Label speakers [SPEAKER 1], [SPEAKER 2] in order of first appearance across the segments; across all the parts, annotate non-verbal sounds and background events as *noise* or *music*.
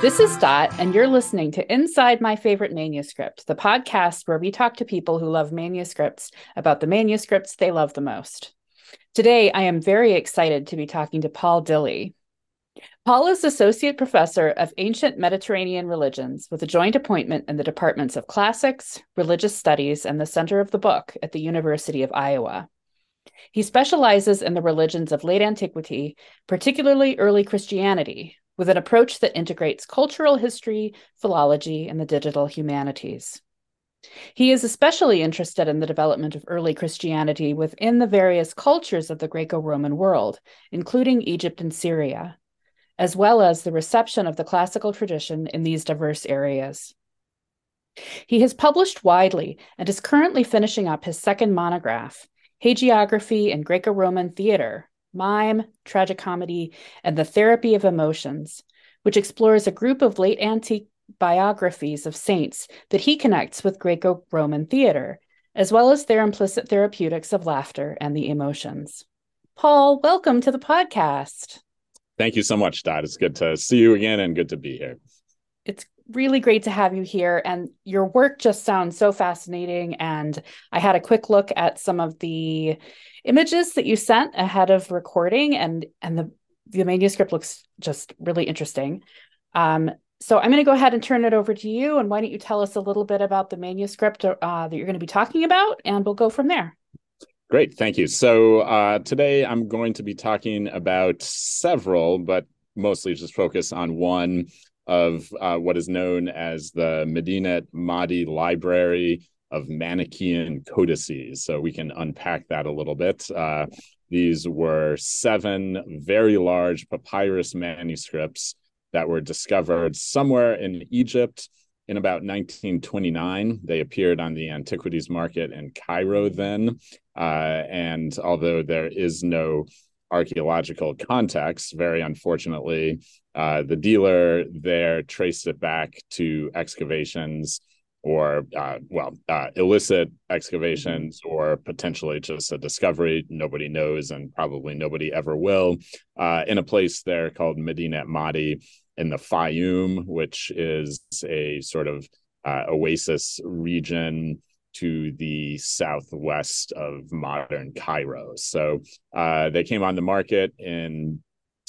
[SPEAKER 1] This is Dot, and you're listening to Inside My Favorite Manuscript, the podcast where we talk to people who love manuscripts about the manuscripts they love the most. Today, I am very excited to be talking to Paul Dilley. Paul is Associate Professor of Ancient Mediterranean Religions with a joint appointment in the departments of Classics, Religious Studies, and the Center of the Book at the University of Iowa. He specializes in the religions of late antiquity, particularly early Christianity, with an approach that integrates cultural history, philology, and the digital humanities. He is especially interested in the development of early Christianity within the various cultures of the Greco Roman world, including Egypt and Syria, as well as the reception of the classical tradition in these diverse areas. He has published widely and is currently finishing up his second monograph, Hagiography in Greco Roman Theater Mime, Tragicomedy, and the Therapy of Emotions, which explores a group of late antique biographies of saints that he connects with Greco Roman theater, as well as their implicit therapeutics of laughter and the emotions. Paul, welcome to the podcast.
[SPEAKER 2] Thank you so much, Dot. It's good to see you again and good to be here.
[SPEAKER 1] It's really great to have you here. And your work just sounds so fascinating. And I had a quick look at some of the images that you sent ahead of recording, and and the the manuscript looks just really interesting. Um, so I'm going to go ahead and turn it over to you. And why don't you tell us a little bit about the manuscript uh, that you're going to be talking about, and we'll go from there.
[SPEAKER 2] Great, thank you. So uh, today I'm going to be talking about several, but mostly just focus on one of uh, what is known as the Medinet Madi Library of Manichaean codices. So we can unpack that a little bit. Uh, these were seven very large papyrus manuscripts that were discovered somewhere in Egypt in about 1929. They appeared on the antiquities market in Cairo then. Uh, and although there is no archaeological context, very unfortunately, uh, the dealer there traced it back to excavations or uh, well uh, illicit excavations mm-hmm. or potentially just a discovery nobody knows and probably nobody ever will uh, in a place there called medinet madi in the fayum which is a sort of uh, oasis region to the southwest of modern cairo. So uh, they came on the market in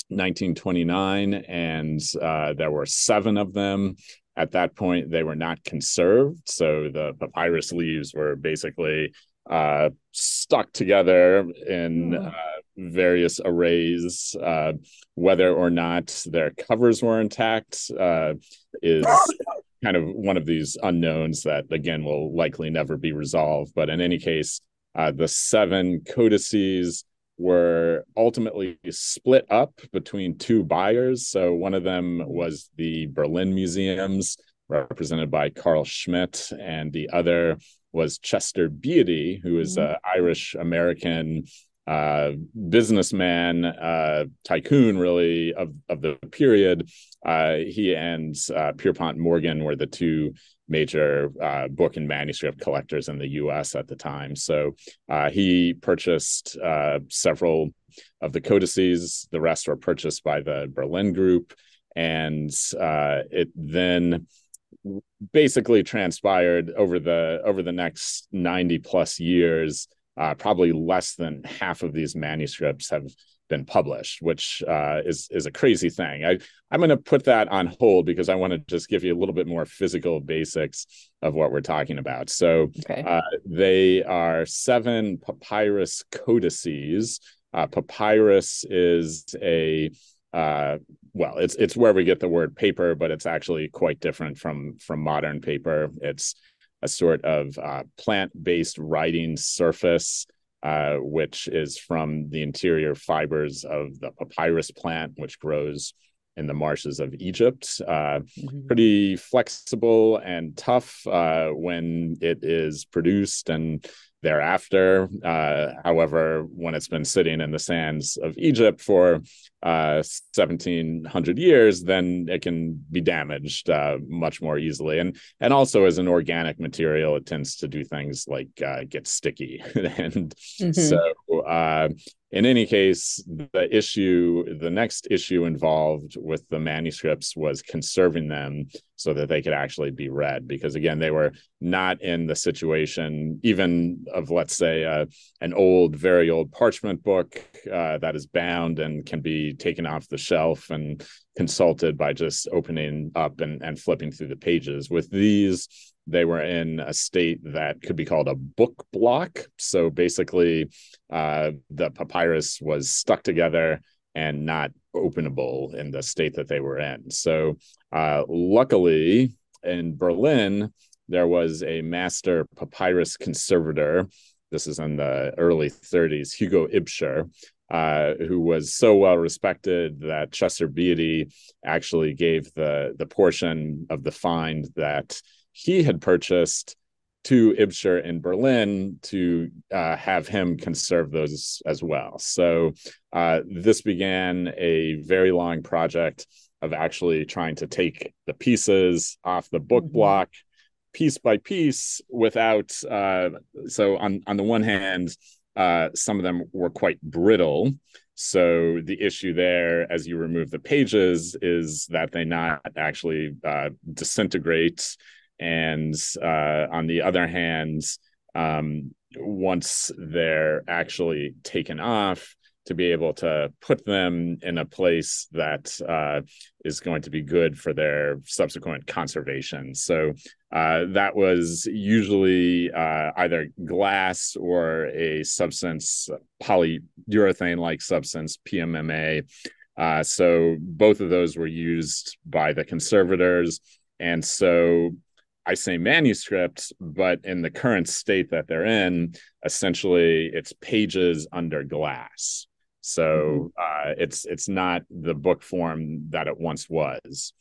[SPEAKER 2] 1929 and uh, there were seven of them. At that point they were not conserved so the papyrus leaves were basically uh, stuck together in hmm. uh, various arrays. Uh, whether or not their covers were intact uh, is *laughs* kind of one of these unknowns that again will likely never be resolved but in any case uh, the seven codices were ultimately split up between two buyers. So one of them was the Berlin Museums, represented by Carl Schmidt, and the other was Chester Beatty, who is an Irish American uh, businessman, uh, tycoon, really of of the period. Uh, he and uh, Pierpont Morgan were the two major uh, book and manuscript collectors in the U.S. at the time. So uh, he purchased several of the codices. The rest were purchased by the Berlin Group, and it then basically transpired over the over the next 90 plus years uh, probably less than half of these manuscripts have been published, which uh, is is a crazy thing. I I'm going to put that on hold because I want to just give you a little bit more physical basics of what we're talking about. So okay. uh, they are seven papyrus codices. Uh, papyrus is a uh, well, it's it's where we get the word paper, but it's actually quite different from from modern paper. It's a sort of uh, plant-based writing surface uh, which is from the interior fibers of the papyrus plant, which grows in the marshes of Egypt. Uh, mm-hmm. Pretty flexible and tough uh, when it is produced and thereafter. Uh, however, when it's been sitting in the sands of Egypt for uh, 1700 years, then it can be damaged uh, much more easily. And and also as an organic material, it tends to do things like uh, get sticky. *laughs* and mm-hmm. so uh, in any case, the issue, the next issue involved with the manuscripts was conserving them so that they could actually be read. Because again, they were not in the situation, even of let's say uh, an old, very old parchment book uh, that is bound and can be taken off the shelf and consulted by just opening up and, and flipping through the pages. With these, they were in a state that could be called a book block. So basically, uh, the papyrus was stuck together and not openable in the state that they were in. So, uh, luckily, in Berlin, there was a master papyrus conservator. This is in the early 30s, Hugo Ibscher, uh, who was so well respected that Chester Beatty actually gave the the portion of the find that he had purchased to Ibscher in Berlin to uh, have him conserve those as well. So uh, this began a very long project of actually trying to take the pieces off the book mm-hmm. block piece by piece without uh, so on on the one hand uh, some of them were quite brittle. So the issue there as you remove the pages is that they not actually uh, disintegrate. And uh, on the other hand, um, once they're actually taken off, to be able to put them in a place that uh, is going to be good for their subsequent conservation. So uh, that was usually uh, either glass or a substance, polyurethane like substance, PMMA. Uh, so both of those were used by the conservators. And so I say manuscript, but in the current state that they're in, essentially it's pages under glass. So mm-hmm. uh, it's it's not the book form that it once was.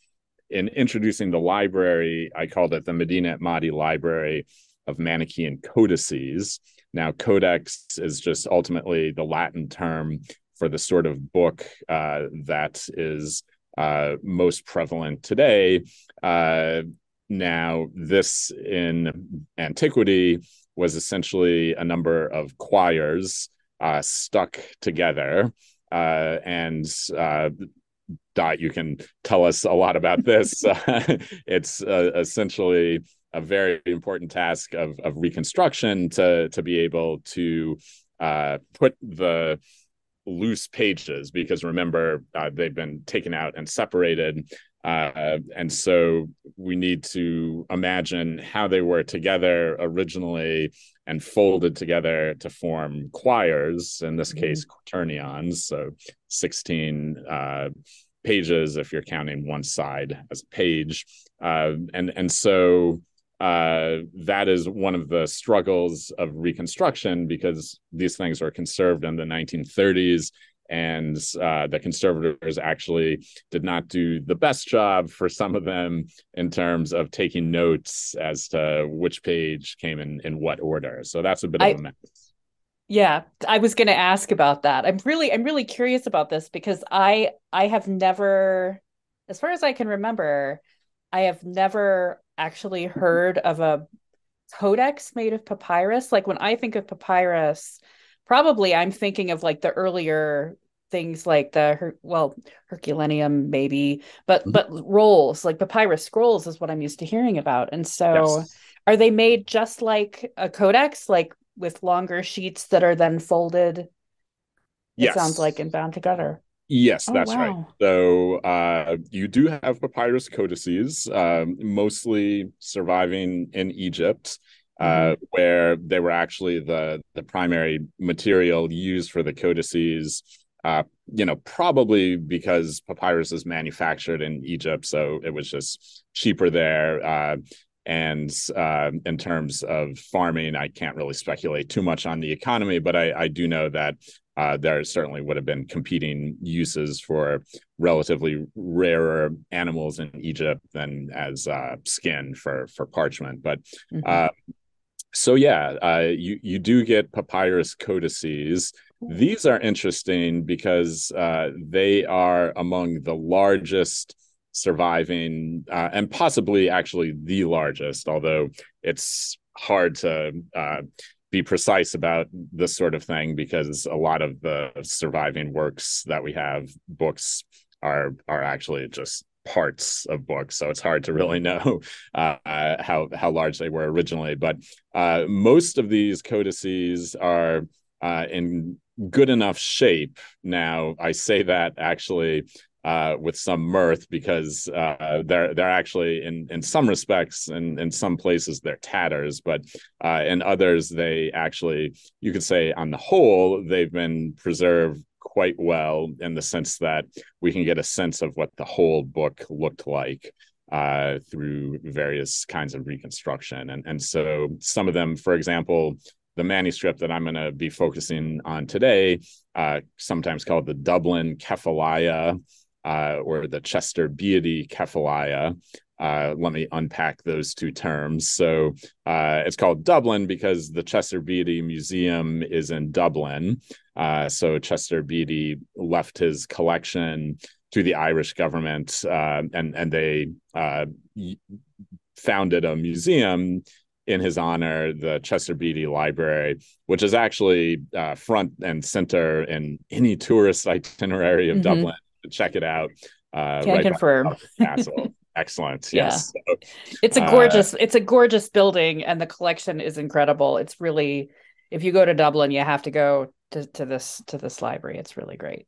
[SPEAKER 2] In introducing the library, I called it the Medinet Madi Library of Manichaean Codices. Now, codex is just ultimately the Latin term for the sort of book uh, that is uh, most prevalent today. Uh, now, this in antiquity was essentially a number of quires uh, stuck together. Uh, and uh, Dot, you can tell us a lot about this. *laughs* *laughs* it's uh, essentially a very important task of, of reconstruction to, to be able to uh, put the loose pages because remember uh, they've been taken out and separated uh, and so we need to imagine how they were together originally and folded together to form quires, in this mm-hmm. case, quaternions. So 16 uh, pages if you're counting one side as a page. Uh, and, and so uh, that is one of the struggles of reconstruction because these things were conserved in the 1930s and uh, the conservators actually did not do the best job for some of them in terms of taking notes as to which page came in in what order. So that's a bit I, of a mess.
[SPEAKER 1] Yeah, I was going to ask about that. I'm really I'm really curious about this because I I have never as far as I can remember, I have never actually heard of a codex made of papyrus. Like when I think of papyrus, probably I'm thinking of like the earlier things like the her, well Herculaneum maybe, but mm-hmm. but rolls like papyrus scrolls is what I'm used to hearing about. And so, yes. are they made just like a codex, like with longer sheets that are then folded? It yes. sounds like and bound together.
[SPEAKER 2] Yes, oh, that's wow. right. So uh, you do have papyrus codices, um, mostly surviving in Egypt uh, where they were actually the the primary material used for the codices. Uh, you know, probably because papyrus is manufactured in Egypt, so it was just cheaper there. Uh, and uh, in terms of farming, I can't really speculate too much on the economy, but I, I do know that uh, there certainly would have been competing uses for relatively rarer animals in Egypt than as uh, skin for for parchment. But mm-hmm. So yeah, uh, you you do get papyrus codices. These are interesting because uh, they are among the largest surviving, uh, and possibly actually the largest. Although it's hard to uh, be precise about this sort of thing because a lot of the surviving works that we have, books, are are actually just parts of books, so it's hard to really *laughs* know uh, how how large they were originally. But uh, most of these codices are uh, in good enough shape now. I say that actually uh, with some mirth because uh, they're they're actually in in some respects and in, in some places they're tatters, but uh, in others they actually you could say on the whole they've been preserved quite well in the sense that we can get a sense of what the whole book looked like uh, through various kinds of reconstruction. And, and so some of them, for example, the manuscript that I'm going to be focusing on today, uh, sometimes called the Dublin Kephalaia uh, or the Chester Beatty Kephalaia. Uh, let me unpack those two terms. So uh, it's called Dublin because the Chester Beatty Museum is in Dublin. Uh, so Chester Beatty left his collection to the Irish government, uh, and and they uh, founded a museum in his honor, the Chester Beatty Library, which is actually uh, front and center in any tourist *laughs* itinerary of mm-hmm. Dublin. Check it out.
[SPEAKER 1] Uh, Can right confirm.
[SPEAKER 2] Castle. *laughs* Excellent. Yeah. Yes. So,
[SPEAKER 1] it's a gorgeous, uh, it's a gorgeous building, and the collection is incredible. It's really, if you go to Dublin, you have to go to, to this to this library. It's really great.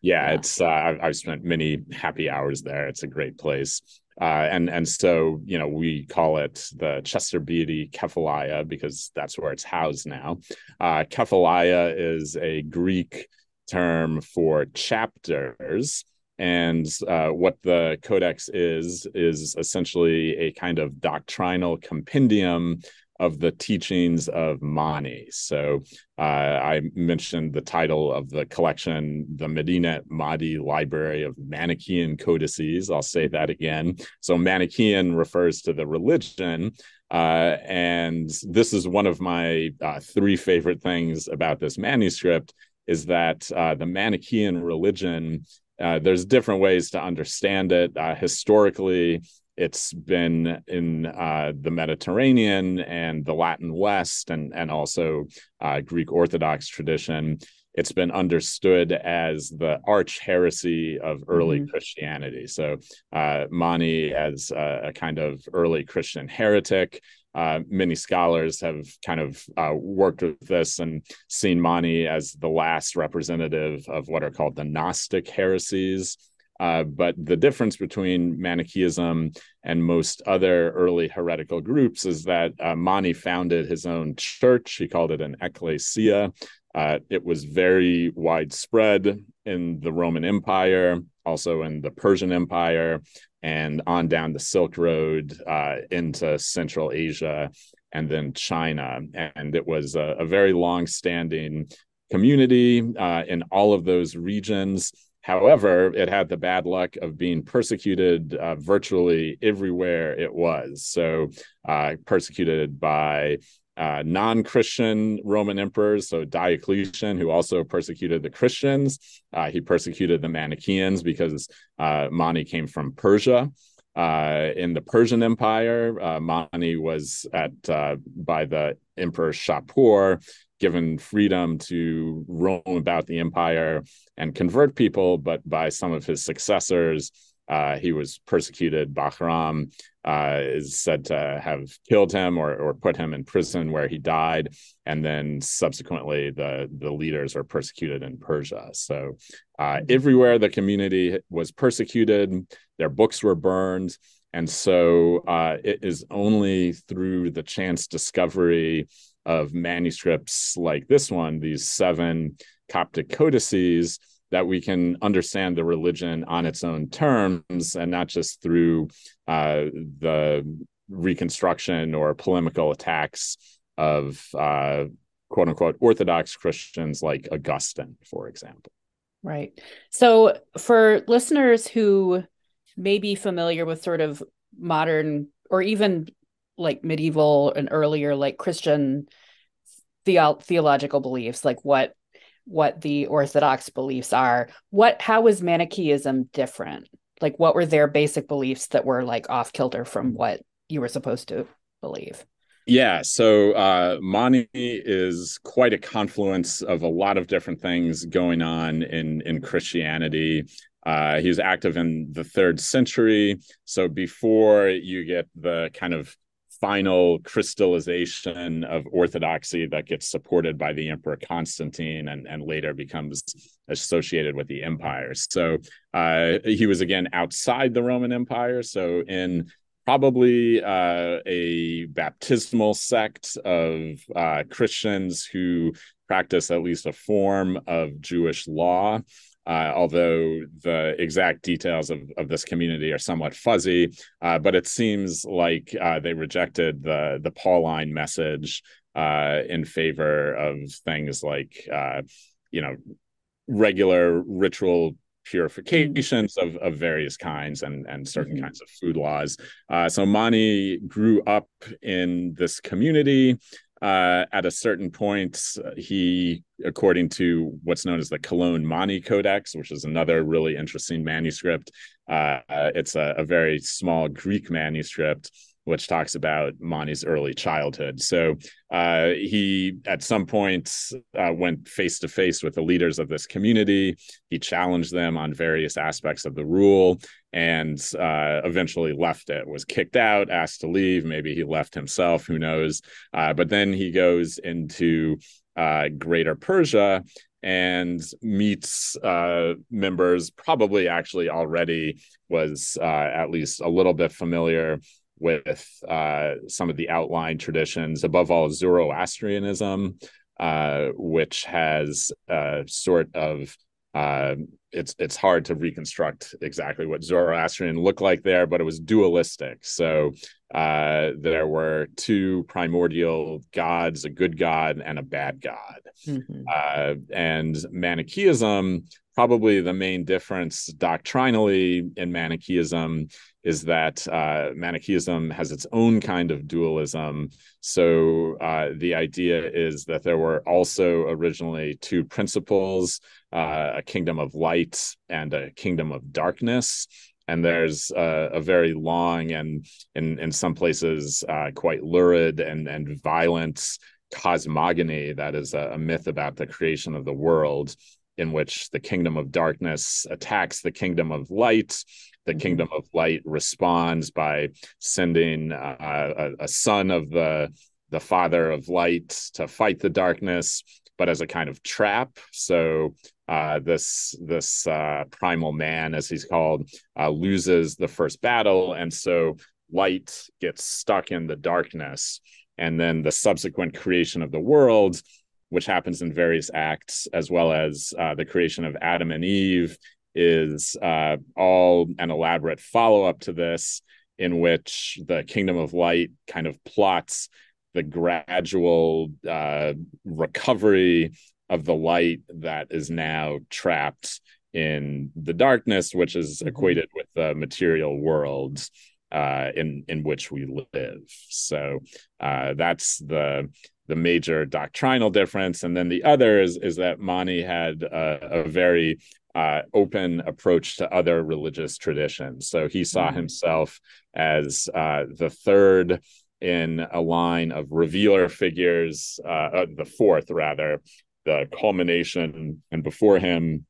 [SPEAKER 2] Yeah, yeah. it's uh, I've, I've spent many happy hours there. It's a great place. Uh, and and so you know we call it the Chester Beatty Kephalaia because that's where it's housed now. Uh, Kephalaia is a Greek term for chapters, and uh, what the Codex is is essentially a kind of doctrinal compendium of the teachings of Mani. So uh, I mentioned the title of the collection, the Medinet Madi Library of Manichaean Codices. I'll say that again. So Manichaean refers to the religion. Uh, and this is one of my uh, three favorite things about this manuscript is that uh, the Manichaean religion, uh, there's different ways to understand it. Uh, historically, it's been in uh, the Mediterranean and the Latin West, and and also uh, Greek Orthodox tradition. It's been understood as the arch heresy of early mm-hmm. Christianity. So uh, Mani as a, a, kind of early Christian heretic. Uh, many scholars have kind of uh, worked with this and seen Mani as the last representative of what are called the Gnostic heresies. Uh, but the difference between Manichaeism and most other early heretical groups is that uh, Mani founded his own church. He called it an ecclesia. Uh, it was very widespread in the Roman Empire, also in the Persian Empire, and on down the Silk Road uh, into Central Asia and then China. And it was a, a very long standing community uh, in all of those regions However, it had the bad luck of being persecuted uh, virtually everywhere it was. So, uh, persecuted by uh, non Christian Roman emperors. So, Diocletian, who also persecuted the Christians, uh, he persecuted the Manichaeans because uh, Mani came from Persia. Uh, in the Persian Empire, uh, Mani was at uh, by the Emperor Shapur, given freedom to roam about the empire and convert people, but by some of his successors, uh, he was persecuted. Bahram uh, is said to have killed him or, or put him in prison where he died. And then subsequently, the, the leaders are persecuted in Persia. So uh, everywhere the community was persecuted, their books were burned. And so uh, it is only through the chance discovery of manuscripts like this one, these seven Coptic codices, that we can understand the religion on its own terms and not just through uh, the reconstruction or polemical attacks of uh, quote unquote Orthodox Christians like Augustine, for example.
[SPEAKER 1] Right. So, for listeners who may be familiar with sort of modern or even like medieval and earlier like Christian the- theological beliefs, like what what the orthodox beliefs are. What how was manichaeism different? Like what were their basic beliefs that were like off kilter from what you were supposed to believe?
[SPEAKER 2] Yeah so uh mani is quite a confluence of a lot of different things going on in in christianity. Uh he's active in the third century. So before you get the kind of final crystallization of orthodoxy that gets supported by the emperor constantine and, and later becomes associated with the empire. So uh, he was again outside the roman empire so in probably uh, a baptismal sect of uh, christians who practice at least a form of jewish law uh, although the exact details of, of this community are somewhat fuzzy. Uh, but it seems like uh, they rejected the the Pauline message uh, in favor of things like uh, you know regular ritual purifications of, of various kinds and, and certain mm-hmm. kinds of food laws. Uh, so Mani grew up in this community uh, at a certain point, he, according to what's known as the Cologne Mani Codex, which is another really interesting manuscript, uh, it's a, a, very small Greek manuscript which talks about Mani's early childhood. So uh, he, at some point, uh, went face to face with the leaders of this community. He challenged them on various aspects of the rule and uh, eventually left it, was kicked out, asked to leave. Maybe he left himself, who knows? Uh, but then he goes into uh, Greater Persia and meets uh, members probably actually already was uh, at least a little bit familiar with uh, some of the outline traditions, above all Zoroastrianism, uh, which has a sort of uh, it's it's hard to reconstruct exactly what Zoroastrian looked like there, but it was dualistic. So uh, there were two primordial gods, a good god and a bad god. Mm-hmm. Uh, and Manichaeism, probably the main difference doctrinally in Manichaeism is that uh, Manichaeism has its own kind of dualism. So uh, the idea is that there were also originally two principles uh, a kingdom of light and a kingdom of darkness. And there's a, a very long and, in, in some places, uh, quite lurid and, and violent cosmogony that is a, a myth about the creation of the world in which the kingdom of darkness attacks the kingdom of light. The mm-hmm. kingdom of light responds by sending uh, a, a, son of the the father of light to fight the darkness but as a kind of trap. So uh, this this uh, primal man as he's called uh, loses the first battle and so light gets stuck in the darkness. And then the subsequent creation of the world which happens in various acts as well as uh, the creation of adam and eve is uh, all an elaborate follow up to this, in which the Kingdom of Light kind of plots the gradual uh, recovery of the light that is now trapped in the darkness, which is mm-hmm. equated with the material world uh, in in which we live. So uh, that's the the major doctrinal difference, and then the other is is that Mani had a, a very uh, open approach to other religious traditions. So he saw mm-hmm. himself as uh, the third in a line of revealer figures, uh, uh, the fourth rather, the culmination. And before him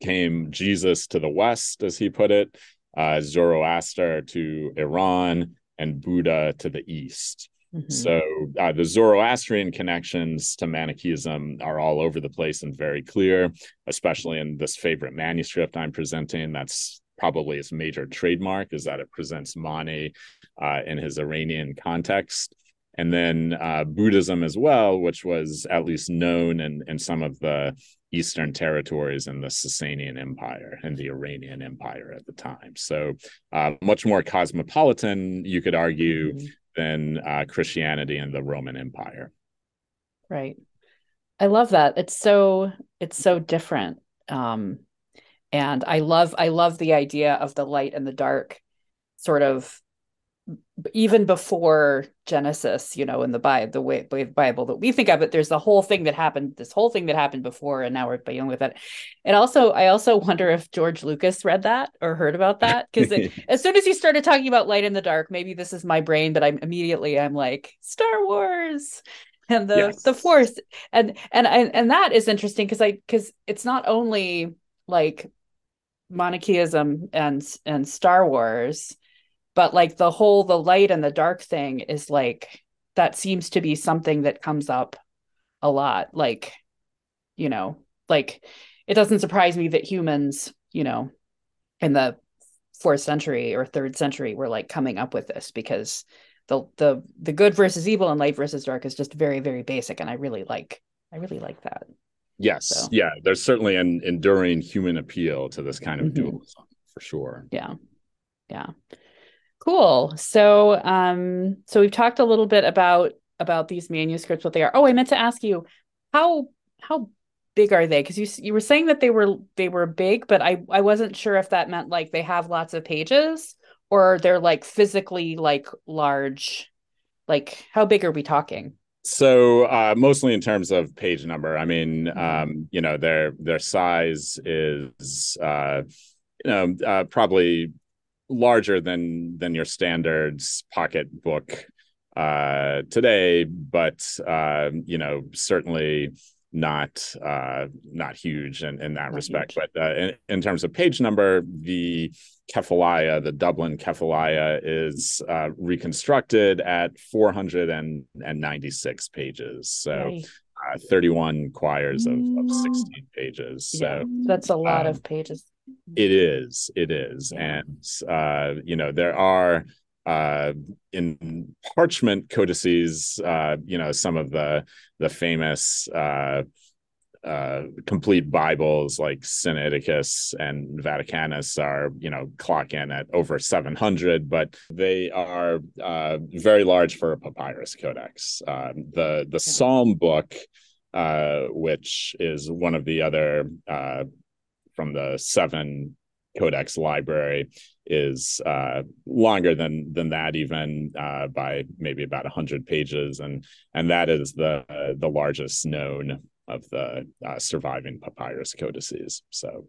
[SPEAKER 2] came Jesus to the west, as he put it, uh, Zoroaster to Iran, and Buddha to the east. Mm-hmm. So uh, the Zoroastrian connections to Manichaeism are all over the place and very clear, especially in this favorite manuscript I'm presenting. That's probably its major trademark is that it presents Mani uh, in his Iranian context. And then uh, Buddhism as well, which was at least known in, in some of the eastern territories in the Sasanian Empire and the Iranian Empire at the time. So uh, much more cosmopolitan, you could argue, mm-hmm than uh, Christianity and the Roman Empire.
[SPEAKER 1] Right. I love that. It's so it's so different. Um, and I love I love the idea of the light and the dark sort of even before Genesis, you know, in the Bible, the way the Bible that we think of it, there's the whole thing that happened, this whole thing that happened before, and now we're dealing with it. And also, I also *laughs* wonder if George Lucas read that or heard about that because *laughs* as soon as he started talking about light in the dark, maybe this is my brain, but I'm immediately I'm like Star Wars and the yes. the Force, and and and and that is interesting because I because it's not only like Manichaeism and and Star Wars but like the whole the light and the dark thing is like that seems to be something that comes up a lot like you know like it doesn't surprise me that humans you know in the fourth century or third century were like coming up with this because the the the good versus evil and light versus dark is just very very basic and i really like i really like that.
[SPEAKER 2] Yes. So. yeah there's certainly an enduring human appeal to this kind of mm-hmm. dualism for sure.
[SPEAKER 1] Yeah. Yeah Cool. So, um, so we've talked a little bit about about these manuscripts, what they are. Oh, I meant to ask you, how how big are they? Because you you were saying that they were they were big, but I I wasn't sure if that meant like they have lots of pages or they're like physically like large. Like, how big are we talking?
[SPEAKER 2] So uh, mostly in terms of page number. I mean, mm-hmm. um, you know, their their size is uh, you know uh, probably larger than than your standards pocket book uh, today, but uh, you know certainly not uh, not huge in, in that not respect. Huge. But uh, in, in, terms of page number, the Kephalaia, the Dublin Kephalaia, is uh, reconstructed at 496 pages. So. Uh, 31 quires of, of 16 pages. So
[SPEAKER 1] that's a lot um, of pages.
[SPEAKER 2] It is. It is. Yeah. And, uh, you know, there are uh, in parchment codices, uh, you know, some of the the famous uh, uh, complete Bibles like Sinaiticus and Vaticanus are, you know, clock in at over 700, but they are uh, very large for a papyrus codex. Uh, the the Psalm book, uh, which is one of the other uh, from the seven codex library is uh, longer than than that even uh, by maybe about 100 pages. And and that is the uh, the largest known of the uh, surviving papyrus codices. So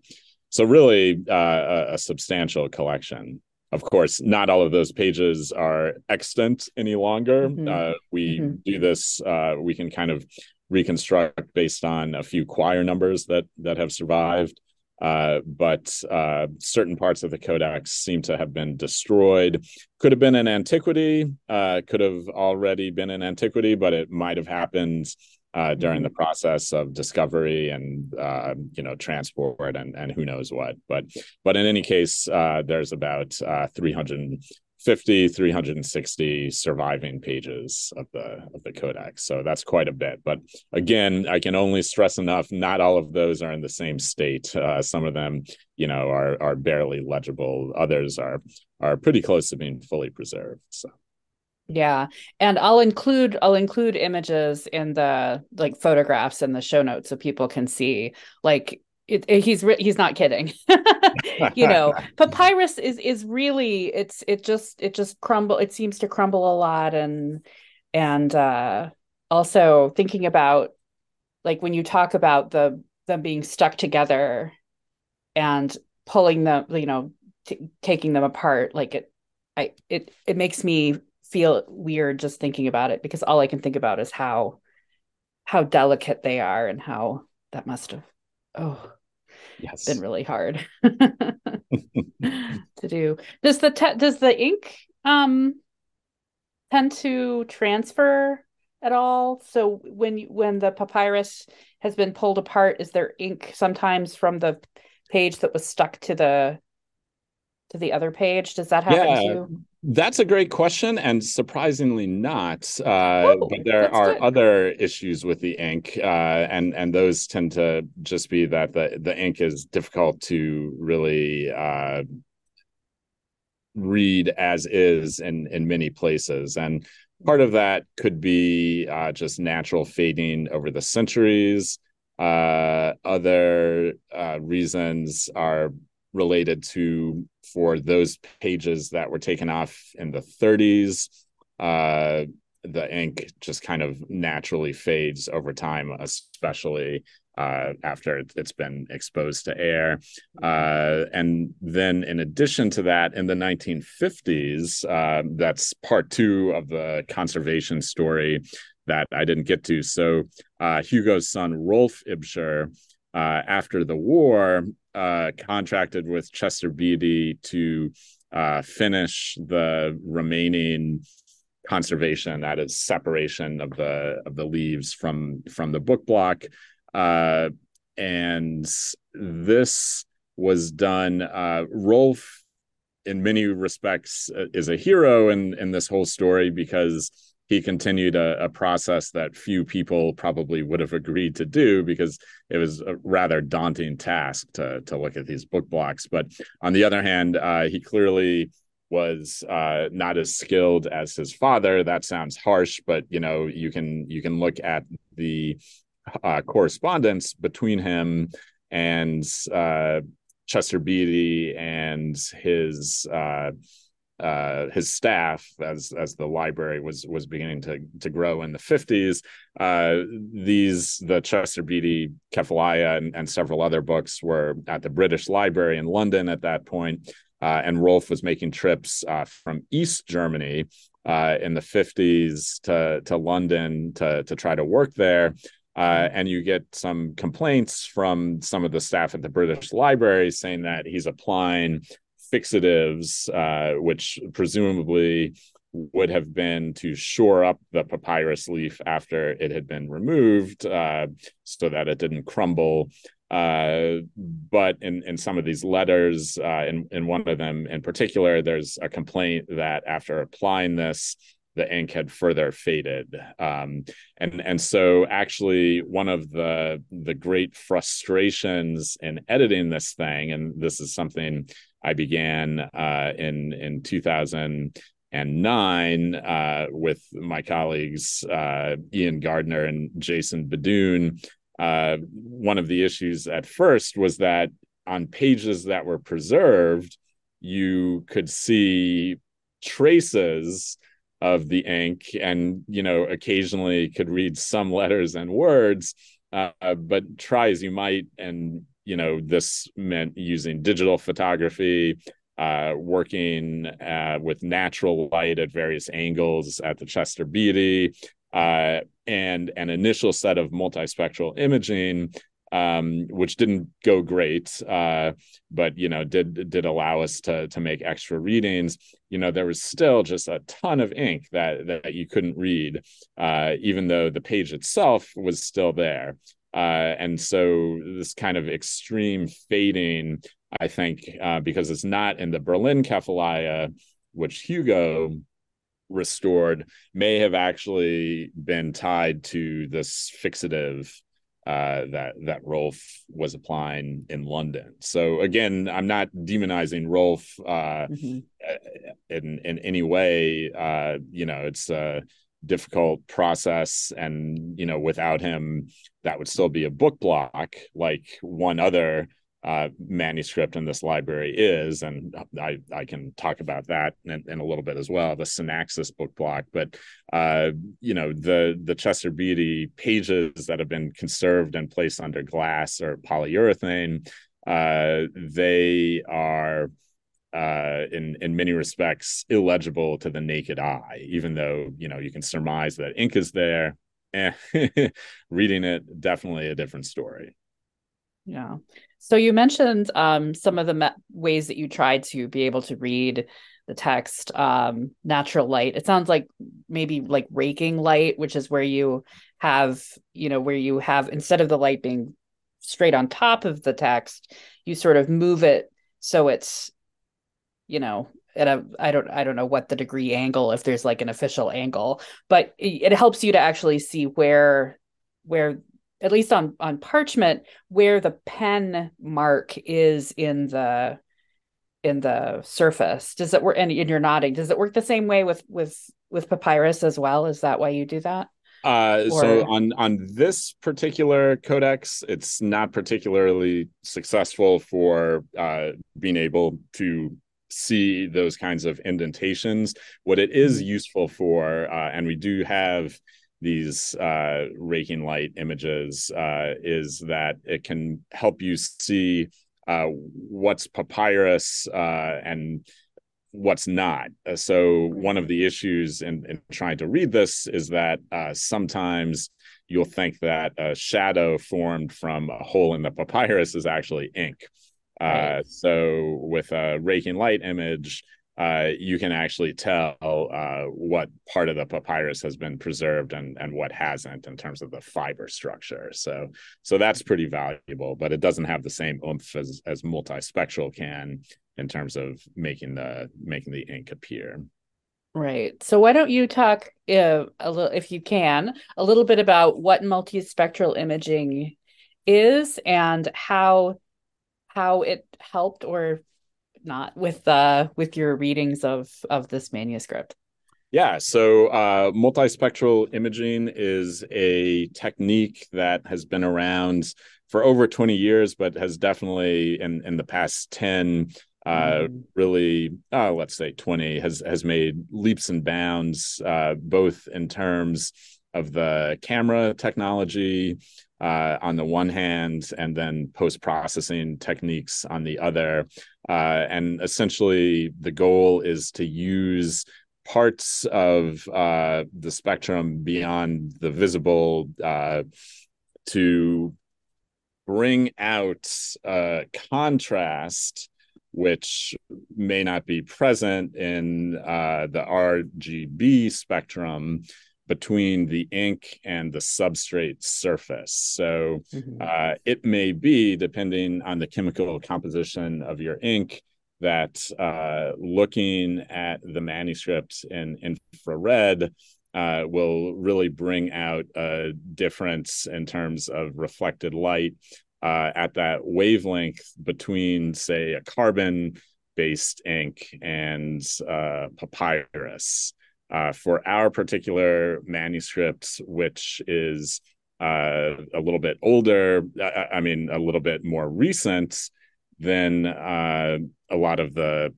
[SPEAKER 2] so really uh, a, a, substantial collection. Of course not all of those pages are extant any longer. Mm-hmm. Uh, we mm-hmm. do this we can kind of reconstruct based on a few quire numbers that that have survived uh, but uh, certain parts of the codex seem to have been destroyed. Could have been in antiquity, uh, could have already been in antiquity, but it might have happened uh, during the mm-hmm. process of discovery and uh, you know transport and and who knows what. But but in any case, uh, there's about 300 50 360 surviving pages of the of the codex. So that's quite a bit. But again i can only stress enough not all of those are in the same state. Uh, some of them you know are are barely legible. Others are are pretty close to being fully preserved so.
[SPEAKER 1] Yeah. And i'll include i'll include images in the like photographs in the show notes so people can see like it, it, he's re- he's not kidding. *laughs* You know *laughs* papyrus is is really it's it just it just crumble it seems to crumble a lot and and uh also thinking about like when you talk about the them being stuck together and pulling them you know t- taking them apart like it i it it makes me feel weird just thinking about it because all i can think about is how how delicate they are and how that must have oh yes been really hard *laughs* to *laughs* do. Does the te- does the ink um tend to transfer at all? So when you, when the papyrus has been pulled apart is there ink sometimes from the page that was stuck to the to the other page? Does that happen yeah, too
[SPEAKER 2] that's a great question, and surprisingly not. Uh, oh, but there are good. other issues with the ink, uh, and and those tend to just be that the the ink is difficult to really uh, read as is in in many places, and part of that could be uh, just natural fading over the centuries. Uh, other uh, reasons are related to for those pages that were taken off in the 30s. Uh, the ink just kind of naturally fades over time, especially uh, after it's been exposed to air. Uh, and then, in addition to that, in the 1950s, uh, that's part two of the conservation story that I didn't get to. So, uh, Hugo's son, Rolf Ibscher, after the war, uh, contracted with Chester Beatty to finish the remaining conservation that is separation of the of the leaves from from the book block uh, and this was done. Uh, Rolf, in many respects, uh, is a hero in in this whole story because he continued a, a, process that few people probably would have agreed to do because it was a rather daunting task to to look at these book blocks. But on the other hand, uh, he clearly was uh, not as skilled as his father. That sounds harsh, but you know you can you can look at the uh, correspondence between him and uh, Chester Beatty and his uh, his staff as as the library was was beginning to to grow in the 50s uh, these the Chester Beatty kephalaia and, and, several other books were at the British Library in London at that point uh, and Rolf was making trips uh, from East Germany uh, in the 50s to to London to to try to work there. Uh, and you get some complaints from some of the staff at the British Library saying that he's applying fixatives, uh, which presumably would have been to shore up the papyrus leaf after it had been removed uh, so that it didn't crumble. Uh, but in, in some of these letters, uh, in, in one of them in particular, there's a complaint that after applying this, the ink had further faded um, and and so actually one of the the great frustrations in editing this thing and this is something i began uh, in in 2009 uh, with my colleagues uh, iain gardner and jason BeDuhn uh, one of the issues at first was that on pages that were preserved you could see traces of the ink and you know occasionally could read some letters and words uh, but try as you might and you know this meant using digital photography uh, working uh, with natural light at various angles at the chester beatty uh, and an initial set of multispectral imaging um, which didn't go great, uh, but you know did did allow us to to make extra readings. You know there was still just a ton of ink that that you couldn't read, uh, even though the page itself was still there. Uh, and so this kind of extreme fading, I think, uh, because it's not in the Berlin Kephalaia, which Hugo restored, may have actually been tied to this fixative uh, that that Rolf was applying in London. So again, I'm not demonizing Rolf uh, mm-hmm. in in any way. Uh, you know, it's a difficult process, and you know, without him, that would still be a book block, like one other uh, manuscript in this library is, and I, I can talk about that in, in, a little bit as well, the Synaxeis book block. But uh, you know, the the Chester Beatty pages that have been conserved and placed under glass or polyurethane, uh, they are uh, in in many respects illegible to the naked eye, even though you know you can surmise that ink is there. Eh, *laughs* reading it, definitely a different story.
[SPEAKER 1] Yeah. So you mentioned um, some of the me- ways that you tried to be able to read the text um, natural light. It sounds like maybe like raking light, which is where you have, you know, where you have instead of the light being straight on top of the text, you sort of move it so it's, you know, at a I don't I don't know what the degree angle if there's like an official angle, but it, it helps you to actually see where where at least on on parchment where the pen mark is in the in the surface. Does it work and, and you're nodding. Does it work the same way with with with papyrus as well? Is that why you do that?
[SPEAKER 2] Uh, or... So on on this particular codex, it's not particularly successful for uh, being able to see those kinds of indentations. What it is mm-hmm. useful for, uh, and we do have these uh, raking light images, uh, is that it can help you see uh, what's papyrus uh, and what's not. Uh, so one of the issues in, in trying to read this is that uh, sometimes you'll think that a shadow formed from a hole in the papyrus is actually ink. Uh, so with a raking light image, uh, you can actually tell uh, what part of the papyrus has been preserved and and what hasn't in terms of the fiber structure. So so that's pretty valuable, but it doesn't have the same oomph as as multispectral can in terms of making the making the ink appear.
[SPEAKER 1] Right. So why don't you talk uh, a little, if you can, a little bit about what multispectral imaging is and how how it helped or not with uh with your readings of of this manuscript.
[SPEAKER 2] Yeah, so uh, multispectral imaging is a technique that has been around for over 20 years, but has definitely in in the past 10 uh, mm-hmm. really uh, let's say 20 has has made leaps and bounds uh, both in terms of the camera technology uh, on the one hand and then post processing techniques on the other. Uh, and essentially the goal is to use parts of uh, the spectrum beyond the visible to bring out contrast which may not be present in uh, the RGB spectrum between the ink and the substrate surface. So mm-hmm. uh, it may be, depending on the chemical composition of your ink, that uh, looking at the manuscript in infrared uh, will really bring out a difference in terms of reflected light uh, at that wavelength between, say, a carbon based ink and uh, papyrus. Uh, for our particular manuscript, which is uh, a little bit older, I, I, mean, a little bit more recent than uh, a lot of the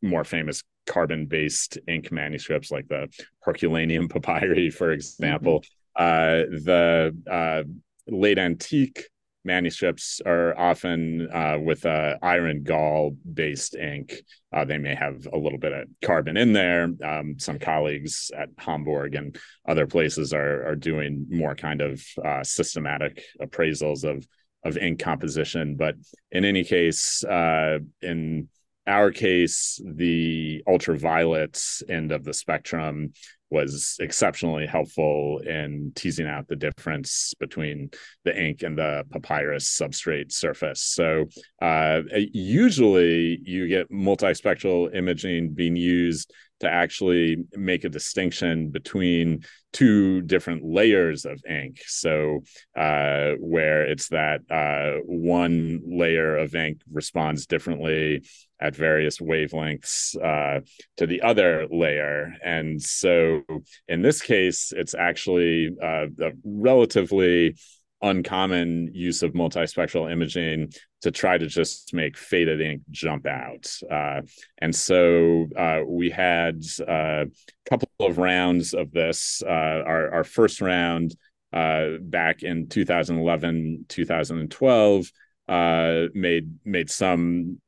[SPEAKER 2] more famous carbon based ink manuscripts, like the Herculaneum papyri, for example. Mm-hmm. the late antique manuscripts are often uh, with uh, iron gall based ink. Uh, they may have a little bit of carbon in there. Um, some colleagues at Hamburg and other places are are doing more kind of uh, systematic appraisals of of ink composition. But in any case, uh, in our case, the ultraviolet end of the spectrum was exceptionally helpful in teasing out the difference between the ink and the papyrus substrate surface. So, uh, usually you get multispectral imaging being used to actually make a distinction between two different layers of ink. So, uh, where it's that uh, one layer of ink responds differently at various wavelengths uh, to the other layer. And so, in this case, it's actually uh, a relatively uncommon use of multispectral imaging to try to just make faded ink jump out. Uh, and so uh, we had a uh, couple of rounds of this. Uh, our, our first round uh, back in 2011, 2012. Uh, made made some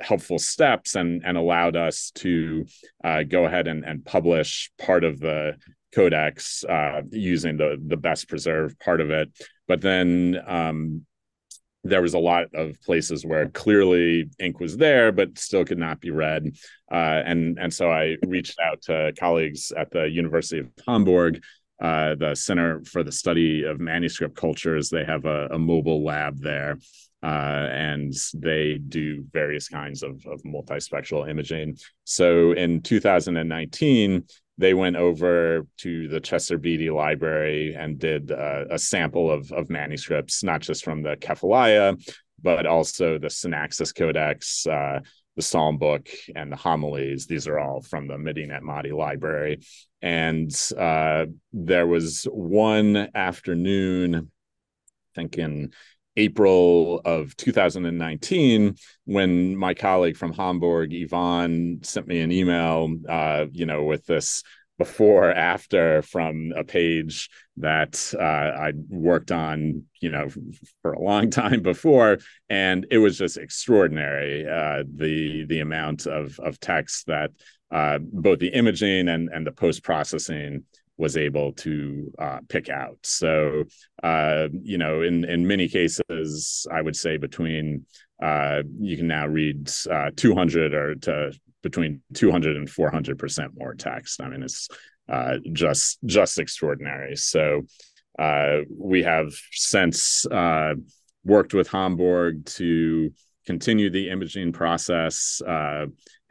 [SPEAKER 2] helpful steps and and allowed us to go ahead and, and publish part of the codex uh, using the the best preserved part of it. But then um, there was a lot of places where clearly ink was there, but still could not be read. Uh, and and so I reached out to colleagues at the University of Hamburg. Uh, the Center for the Study of Manuscript Cultures. They have a, a mobile lab there, uh, and they do various kinds of, of multispectral imaging. So in 2019, they went over to the Chester Beatty Library and did uh, a sample of, of manuscripts, not just from the Kephalaia, but also the Synaxeis Codex, uh, the Psalm book and the homilies. These are all from the Medinet Madi library. And uh, there was one afternoon, I think in April of 2019 when my colleague from Hamburg, Yvonne, sent me an email, uh, you know, with this before after from a page that uh, I worked on, you know, for a long time before, and it was just extraordinary uh, the the amount of of text that uh, both the imaging and and the post processing was able to uh, pick out. So, uh, you know, in in many cases, I would say between uh, you can now read uh, 200 or to between 200 and 400 percent more text. I mean, it's uh, just just extraordinary. So, uh, we have since worked with Hamburg to continue the imaging process.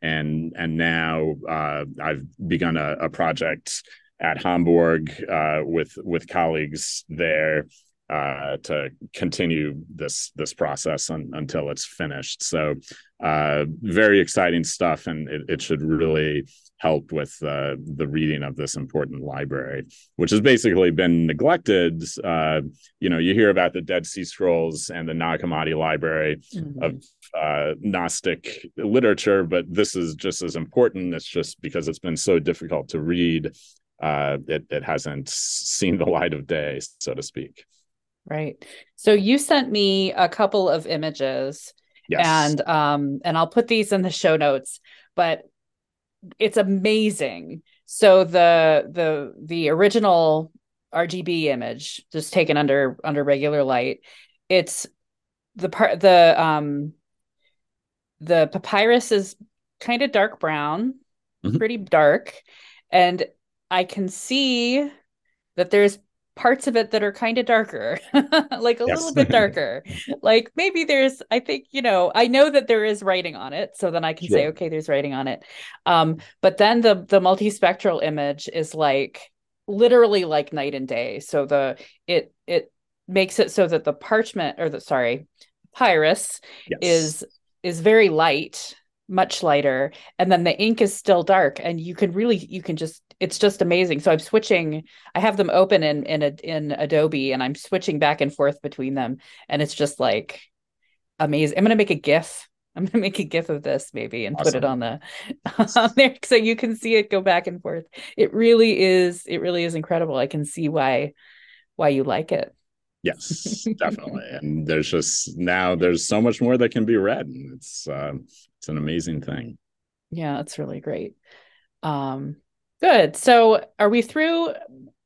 [SPEAKER 2] and and now I've begun a, a project at Hamburg uh, with with colleagues there uh, to continue this this process un, until it's finished. So uh, very exciting stuff, and it, it should really help with uh, the reading of this important library, which has basically been neglected. Uh, you know, you hear about the Dead Sea Scrolls and the Nag Hammadi Library mm-hmm. of uh, Gnostic literature, but this is just as important. It's just because it's been so difficult to read uh, it, it hasn't seen the light of day, so to speak.
[SPEAKER 1] Right. So you sent me a couple of images, yes. and um, and I'll put these in the show notes. But it's amazing. So the the the original RGB image, just taken under under regular light, it's the part the um the papyrus is kind of dark brown, mm-hmm. pretty dark, and I can see that there's parts of it that are kind of darker, *laughs* like a yes. little bit *laughs* darker. like maybe there's, I think, you know, I know that there is writing on it, so then I can sure. say, okay, there's writing on it. Um, but then the the multispectral image is like literally like night and day. So the it it makes it so that the parchment or the sorry, papyrus yes. is is very light much lighter and then the ink is still dark and you can really you can just it's just amazing. So i'm switching i have them open in in a, in adobe and i'm switching back and forth between them. And it's just like amazing. I'm going to make a gif. *laughs* I'm going to make a gif of this maybe and awesome. put it on the *laughs* on there so you can see it go back and forth. It really is it really is incredible. I can see why why you like it.
[SPEAKER 2] Yes *laughs* definitely. And there's just now there's so much more that can be read. And it's uh, it's an amazing thing.
[SPEAKER 1] Yeah it's really great. Um good. So are we through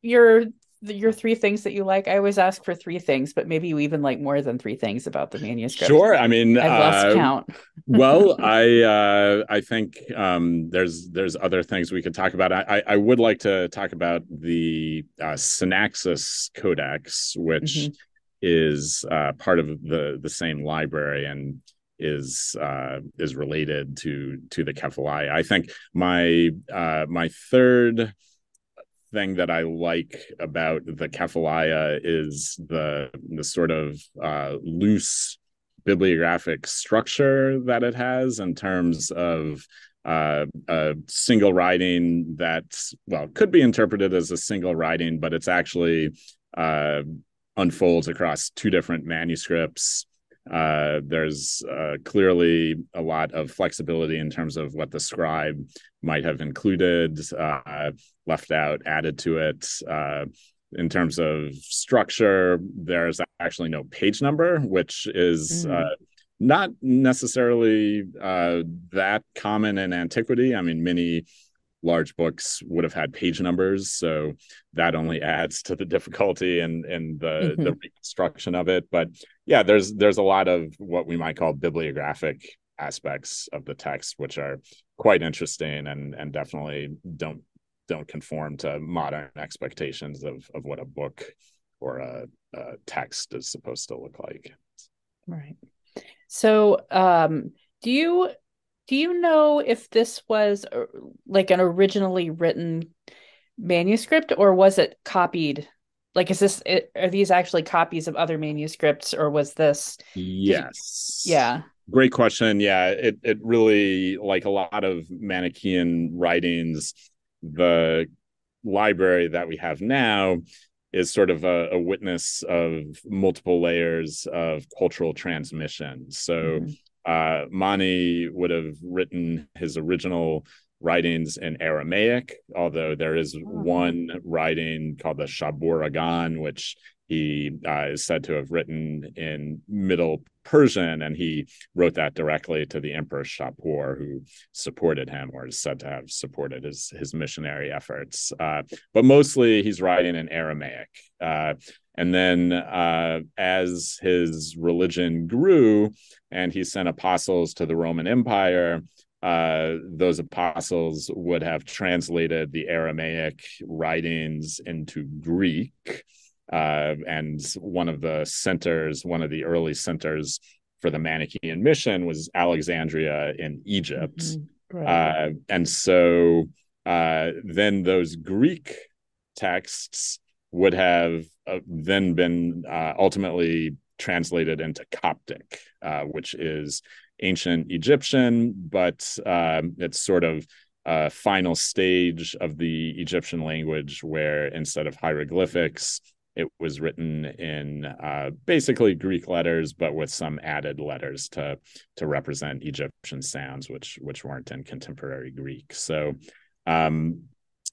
[SPEAKER 1] your your three things that you like? I always ask for three things but maybe you even like more than three things about the manuscript.
[SPEAKER 2] Sure. I mean
[SPEAKER 1] i've lost uh, count. *laughs*
[SPEAKER 2] well *laughs* i uh i think um there's there's other things we could talk about. I i would like to talk about the uh synaxeis codex which mm-hmm. is uh part of the the same library and is uh, is related to to the Kephalaia. I think my uh, my third thing that I like about the Kephalaia is the the sort of uh, loose bibliographic structure that it has in terms of uh, a single writing that well could be interpreted as a single writing, but it's actually uh, unfolds across two different manuscripts uh, there's uh, clearly a lot of flexibility in terms of what the scribe might have included, uh, left out, added to it. Uh, in terms of structure, there's actually no page number, which is mm. not necessarily uh, that common in antiquity. I mean, many large books would have had page numbers so that only adds to the *laughs* difficulty and and the mm-hmm. the reconstruction of it but yeah there's there's a lot of what we might call bibliographic aspects of the text which are quite interesting and and definitely don't don't conform to modern expectations of of what a book or a, a text is supposed to look like.
[SPEAKER 1] Right. So um do you do you know if this was uh, like an originally written manuscript or was it copied like is this are these actually copies of other manuscripts or was this
[SPEAKER 2] yes
[SPEAKER 1] you, yeah.
[SPEAKER 2] Great question. Yeah it it really like a lot of manichaean writings the library that we have now is sort of a, a witness of multiple layers of cultural transmission. So mm-hmm. uh, mani would have written his original writings in Aramaic, although there is oh. one writing called the Shabuhragan, which he uh, is said to have written in Middle Persian, and he wrote that directly to the Emperor Shapur, who supported him or is said to have supported his his missionary efforts. Uh, but mostly, he's writing in Aramaic. Uh, and then, uh, as his religion grew, and he sent apostles to the Roman Empire, uh, those apostles would have translated the Aramaic writings into Greek. Uh, and one of the centers, one of the early centers for the Manichaean mission was Alexandria in Egypt. Mm-hmm. Right. Uh, and so uh, then those Greek texts would have uh, then been uh, ultimately translated into Coptic, which is ancient Egyptian, but um, it's sort of a final stage of the Egyptian language where instead of hieroglyphics, it was written in uh, basically Greek letters, but with some added letters to to represent Egyptian sounds, which which weren't in contemporary Greek. So, um,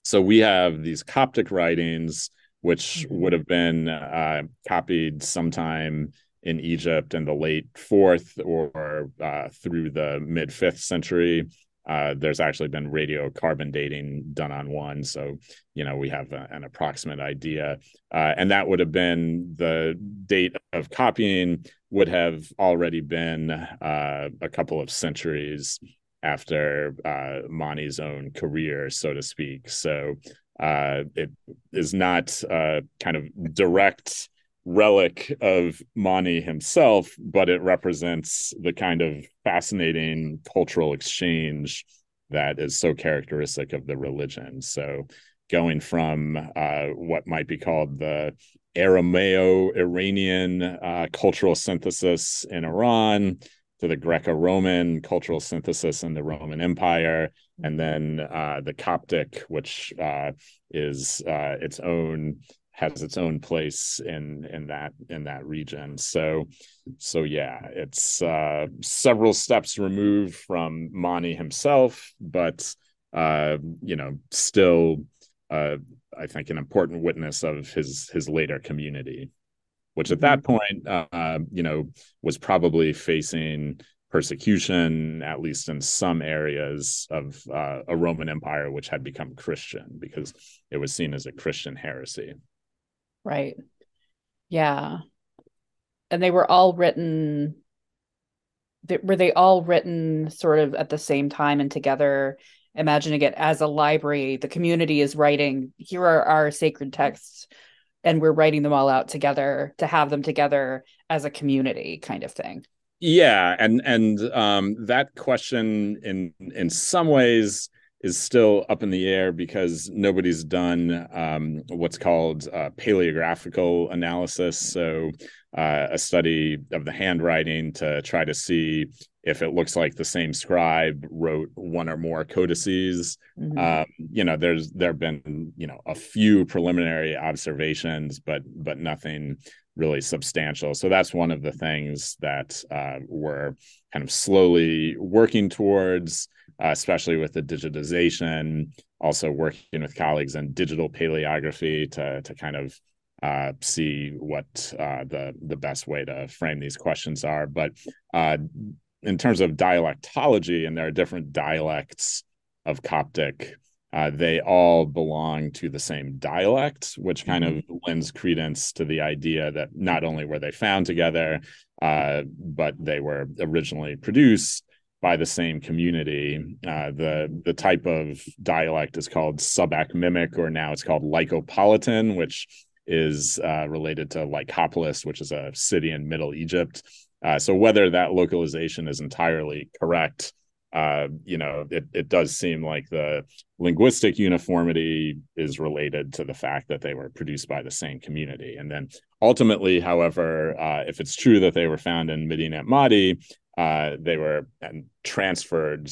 [SPEAKER 2] so we have these Coptic writings, which mm-hmm. would have been uh, copied sometime in Egypt in the late fourth or uh, through the mid fifth century. Uh, there's actually been radiocarbon dating done on one, so you know we have a, an approximate idea, uh, and that would have been the date of copying would have already been uh, a couple of centuries after uh, Mani's own career, so to speak. So uh, it is not kind of direct relic of Mani himself, but it represents the kind of fascinating cultural exchange that is so characteristic of the religion. So, going from uh, what might be called the Arameo Iranian uh, cultural synthesis in Iran to the Greco Roman cultural synthesis in the Roman Empire, and then uh, the Coptic, which uh, is uh, its own has its own place in in that in that region so so yeah it's uh several steps removed from mani himself but uh you know still uh i think an important witness of his his later community which at that mm-hmm. point uh you know was probably facing persecution at least in some areas of uh, a roman empire which had become christian because it was seen as a christian heresy
[SPEAKER 1] Right. Yeah. And they were all written were they all written sort of at the same time and together imagining it as a library the community is writing here are our sacred texts and we're writing them all out together to have them together as a community kind of thing
[SPEAKER 2] yeah and and um that question in in some ways is still up in the air because nobody's done um, what's called uh, paleographical analysis. So, uh, a study of the handwriting to try to see if it looks like the same scribe wrote one or more codices. Mm-hmm. Um, you know, there's there have been you know a few preliminary observations, but but nothing really substantial. So that's one of the things that uh, we're kind of slowly working towards uh, especially with the digitization. Also working with colleagues in digital paleography to to kind of uh, see what uh, the the best way to frame these questions are. But uh, in terms of dialectology, and there are different dialects of Coptic. Uh, they all belong to the same dialect, which kind of mm-hmm. lends credence to the idea that not only were they found together, uh, but they were originally produced by the same community. Uh, the the type of dialect is called subachmimic, or now it's called Lycopolitan, which is uh, related to Lycopolis, which is a city in Middle Egypt. Uh, so whether that localization is entirely correct uh, you know, it, it does seem like the linguistic uniformity is related to the fact that they were produced by the same community. And then ultimately, however, uh, if it's true that they were found in Medinet Madi, uh, they were transferred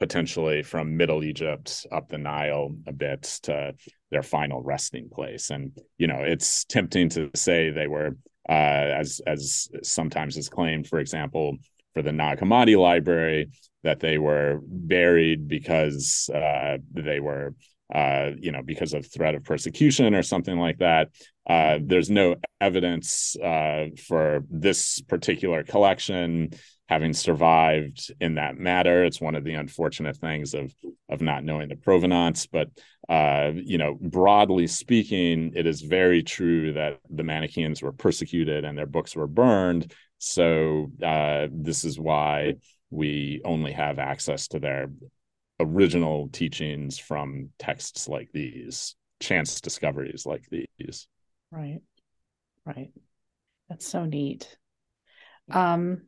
[SPEAKER 2] potentially from Middle Egypt up the Nile a bit to their final resting place. And you know, it's tempting to say they were, uh, as as sometimes is claimed, for example, for the Nag Hammadi library, that they were buried because uh, they were, uh, you know, because of threat of persecution or something like that. Uh, there's no evidence uh, for this particular collection having survived in that matter. It's one of the unfortunate things of of not knowing the provenance. But uh, you know, broadly speaking, it is very true that the Manichaeans were persecuted and their books were burned. So uh, this is why we only have access to their original teachings from texts like these, chance discoveries like these.
[SPEAKER 1] Right. Right. That's so neat. Um,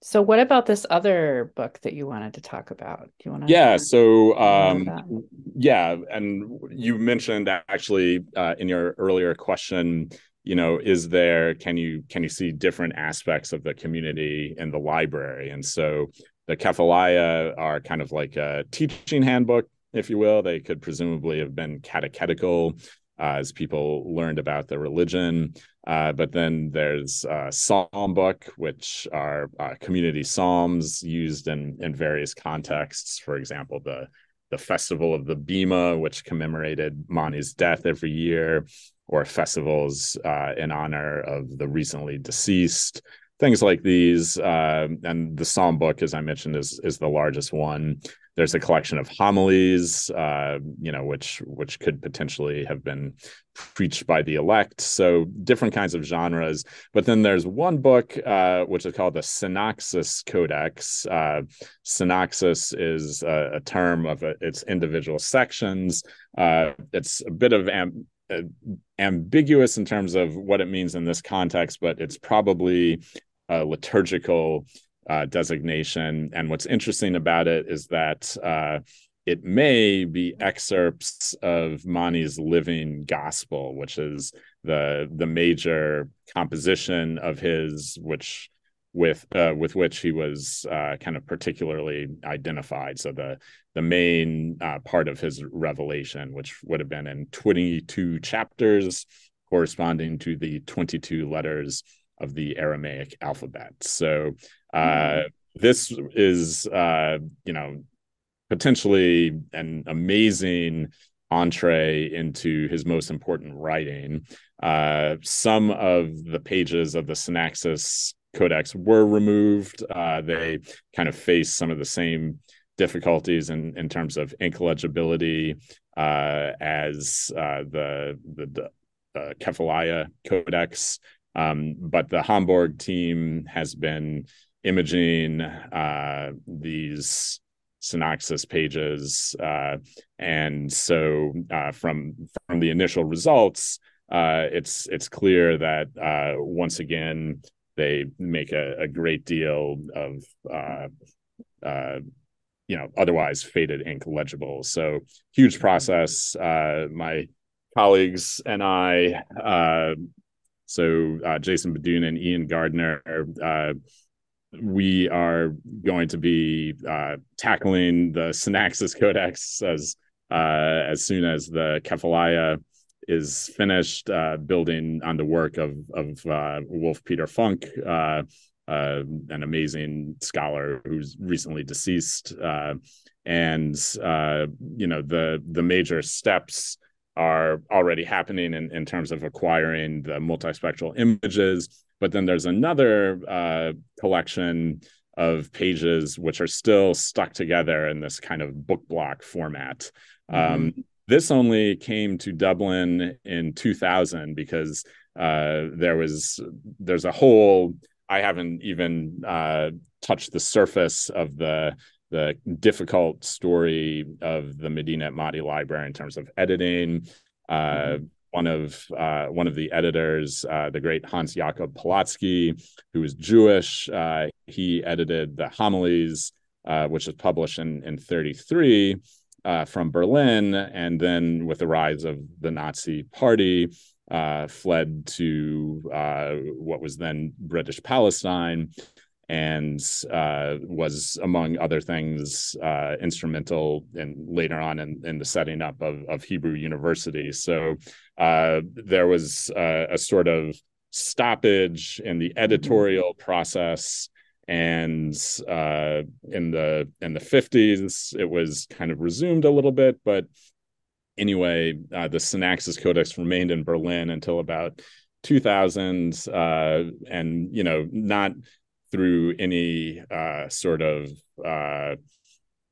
[SPEAKER 1] so what about this other book that you wanted to talk about? Do you want
[SPEAKER 2] to Yeah, so um yeah, and you mentioned actually uh, in your earlier question, you know, is there can you can you see different aspects of the community in the library? And so the Kephalaia are kind of like a teaching handbook, if you will. They could presumably have been catechetical as people learned about the religion. Uh, but then there's a psalm book, which are uh, community psalms used in in various contexts. For example, the the festival of the Bema, which commemorated Mani's death every year, or festivals uh, in honor of the recently deceased things like these. Uh, and the Psalm book, as I mentioned, is is the largest one. There's a collection of homilies, uh, you know, which which could potentially have been preached by the elect. So different kinds of genres. But then there's one book uh, which is called the Synaxeis Codex. Uh, Synaxeis is a, a term of a, its individual sections. Uh, it's a bit of am- uh, ambiguous in terms of what it means in this context, but it's probably a liturgical uh, designation. And what's interesting about it is that uh, it may be excerpts of Mani's living gospel, which is the the major composition of his, which with uh, with which he was uh, kind of particularly identified. So the the main uh, part of his revelation, which would have been in 22 chapters, corresponding to the 22 letters of the Aramaic alphabet. So uh, mm-hmm. this is, uh, you know, potentially an amazing entree into his most important writing. Uh, some of the pages of the Synaxeis Codex were removed. Uh, they kind of face some of the same difficulties in, in terms of ink legibility uh, as uh, the the uh, Kephalaia Codex. Um, but the Hamburg team has been imaging uh, these Synaxeis pages, uh, and so uh, from from the initial results, uh, it's it's clear that uh, once again they make a, a great deal of uh, you know otherwise faded ink legible. So huge process. my colleagues and I so uh, Jason BeDuhn and Iain Gardner, uh, we are going to be uh, tackling the Synaxeis Codex as uh, as soon as the Kephalaia is finished, uh, building on the work of of uh, Wolf Peter Funk. an amazing scholar who's recently deceased, and you know the the major steps are already happening in, in terms of acquiring the multispectral images. But then there's another uh, collection of pages which are still stuck together in this kind of book block format. Mm-hmm. Um, this only came to Dublin in 2000 because uh, there was there's a whole I haven't even uh, touched the surface of the the difficult story of the Medinet Madi library in terms of editing. Uh, mm-hmm. One of uh, one of the editors, uh, the great Hans Jakob Polotsky, who was Jewish, uh, he edited the homilies uh, which was published in in 33 uh, from Berlin, and then with the rise of the Nazi Party, uh, fled to uh, what was then British Palestine, and uh, was, among other things, uh, instrumental in later on in, in, the setting up of, of Hebrew University. So uh, there was a sort of stoppage in the editorial process and uh, in the in the 50s it was kind of resumed a little bit but anyway uh, the synaxeis codex remained in berlin until about 2000 uh, and you know not through any uh, sort of uh,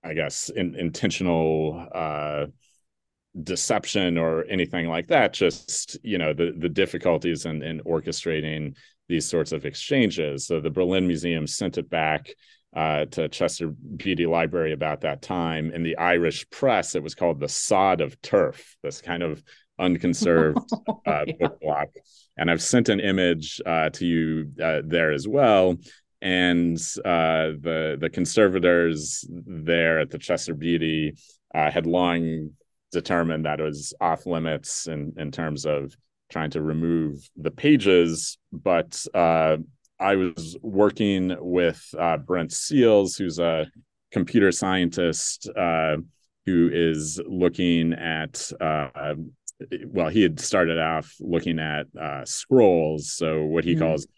[SPEAKER 2] i guess in, intentional uh, deception or anything like that just you know the the difficulties in, in orchestrating these sorts of exchanges. So the Berlin Museum sent it back uh, to Chester Beatty Library about that time. In the Irish press, it was called the Sod of Turf, this kind of unconserved *laughs* uh, yeah. book block. And I've sent an image uh, to you uh, there as well. And uh, the the conservators there at the Chester Beatty uh, had long determined that it was off limits in, in terms of trying to remove the pages, but uh, I was working with uh, Brent Seals, who's a computer scientist uh, who is looking at. Uh, well, he had started off looking at uh, scrolls, so what he mm-hmm. calls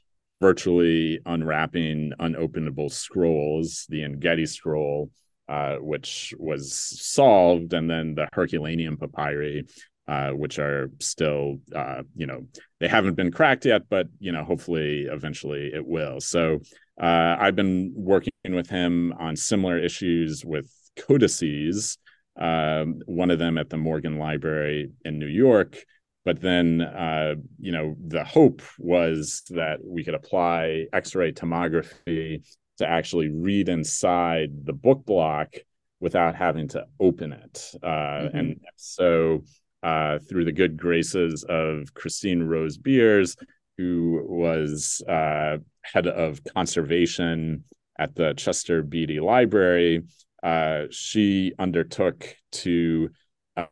[SPEAKER 2] virtually unwrapping unopenable scrolls, the Engedi scroll, uh, which was solved, and then the Herculaneum papyri, uh, which are still, uh, you know, they haven't been cracked yet, but you know, hopefully, eventually, it will. So uh, I've been working with him on similar issues with codices. Um, one of them at the Morgan Library in New York. But then, uh, you know, the hope was that we could apply X-ray tomography to actually read inside the book block without having to open it. Uh, mm-hmm. And so uh, through the good graces of Christine Rose Beers, who was uh, head of conservation at the Chester Beatty Library. Uh, she undertook to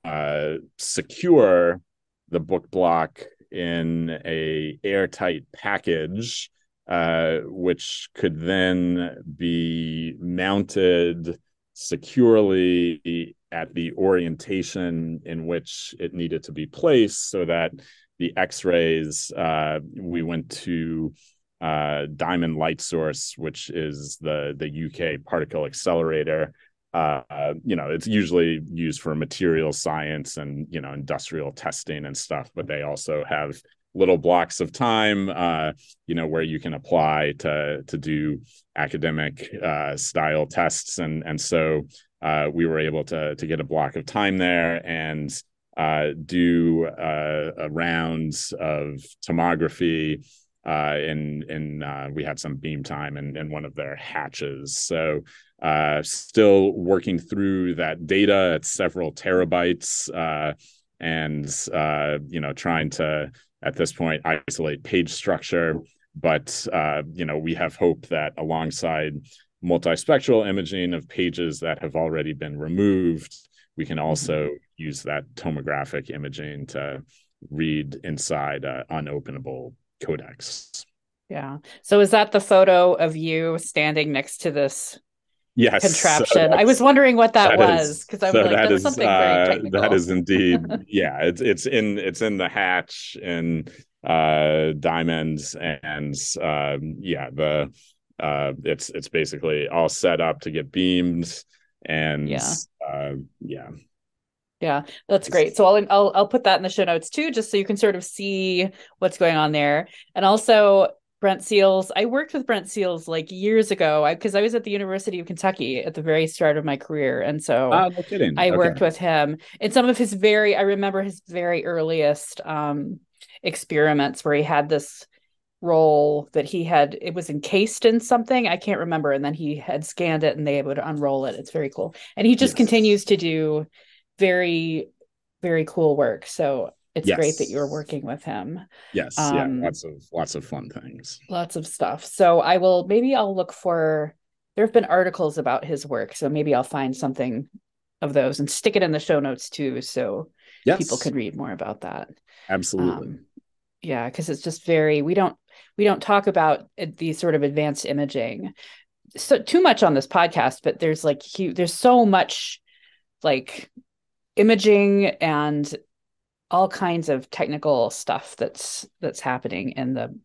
[SPEAKER 2] uh, secure the book block in a airtight package, uh, which could then be mounted securely at the orientation in which it needed to be placed so that the x-rays uh, we went to uh, diamond light source which is the the uk particle accelerator uh, you know it's usually used for material science and you know industrial testing and stuff but they also have little blocks of time uh, you know where you can apply to to do academic uh, style tests and and so uh, we were able to to get a block of time there and uh, do uh, rounds of tomography. Uh, and and uh, we had some beam time in, in one of their hatches. So uh, still working through that data at several terabytes, uh, and uh, you know trying to at this point isolate page structure. But uh, you know we have hope that alongside multispectral imaging of pages that have already been removed. We can mm-hmm. also use that tomographic imaging to read inside uh, unopenable codex.
[SPEAKER 1] Yeah. So is that the photo of you standing next to this
[SPEAKER 2] yes,
[SPEAKER 1] contraption? So I was wondering what that, that was because I'm so like, that is, something uh, very
[SPEAKER 2] technical. That is indeed, *laughs* yeah. It's it's in it's in the hatch and uh diamonds and um yeah the uh, it's it's basically all set up to get beamed and yeah uh, yeah
[SPEAKER 1] yeah that's great so I'll, I'll i'll put that in the show notes too just so you can sort of see what's going on there and also brent Seals. i worked with brent Seals like years ago because I, I, was at the university of kentucky at the very start of my career and so
[SPEAKER 2] uh, no kidding.
[SPEAKER 1] i okay. worked with him in some of his very i remember his very earliest um experiments where he had this roll that he had it was encased in something i can't remember and then he had scanned it and they would unroll it it's very cool and he just yes. continues to do very very cool work so it's yes. great that you're working with him
[SPEAKER 2] yes um, yeah lots of lots of fun things
[SPEAKER 1] lots of stuff so i will maybe i'll look for there have been articles about his work, so maybe I'll find something of those and stick it in the show notes too, so yes. people could read more about that.
[SPEAKER 2] Absolutely. Um,
[SPEAKER 1] yeah, because it's just very we don't we don't talk about these sort of advanced imaging so too much on this podcast, but there's like there's so much like imaging and all kinds of technical stuff that's that's happening in the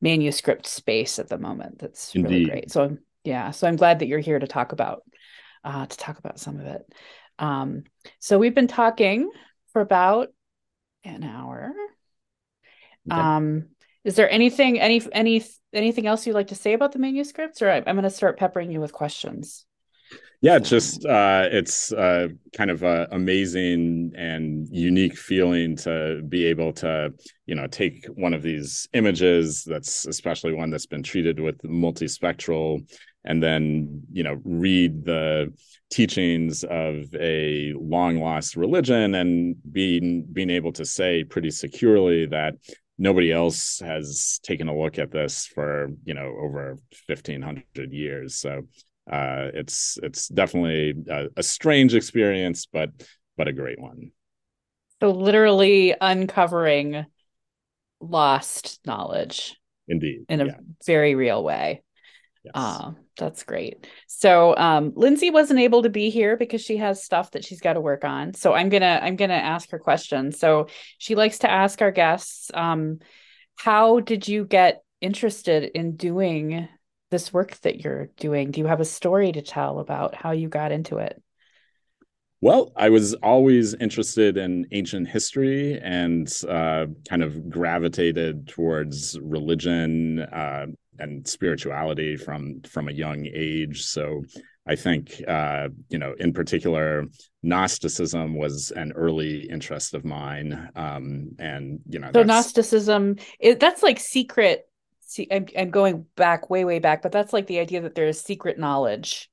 [SPEAKER 1] manuscript space at the moment that's Indeed. really great so yeah so i'm glad that you're here to talk about uh, to talk about some of it um, so we've been talking for about an hour okay. um, is there anything any any anything else you'd like to say about the manuscripts or i'm, I'm going to start peppering you with questions
[SPEAKER 2] yeah just uh, it's uh, kind of a amazing and unique feeling to be able to you know take one of these images that's especially one that's been treated with multispectral and then you know read the teachings of a long lost religion and being being able to say pretty securely that nobody else has taken a look at this for you know over 1500 years. So uh, it's it's definitely a, a strange experience, but but a great one.
[SPEAKER 1] So literally uncovering lost knowledge.
[SPEAKER 2] Indeed.
[SPEAKER 1] In a yeah. very real way. Yes. Uh, that's great. So um, Lindsay wasn't able to be here because she has stuff that she's got to work on. So I'm gonna I'm gonna ask her questions. So she likes to ask our guests, um, how did you get interested in doing this work that you're doing? Do you have a story to tell about how you got into it?
[SPEAKER 2] Well, I was always interested in ancient history and uh, kind of gravitated towards religion uh, and spirituality from from a young age. So I think uh, you know, in particular, Gnosticism was an early interest of mine, um, and you know,
[SPEAKER 1] so Gnosticism it, that's like secret see I'm, I'm going back way way back but that's like the idea that there's secret knowledge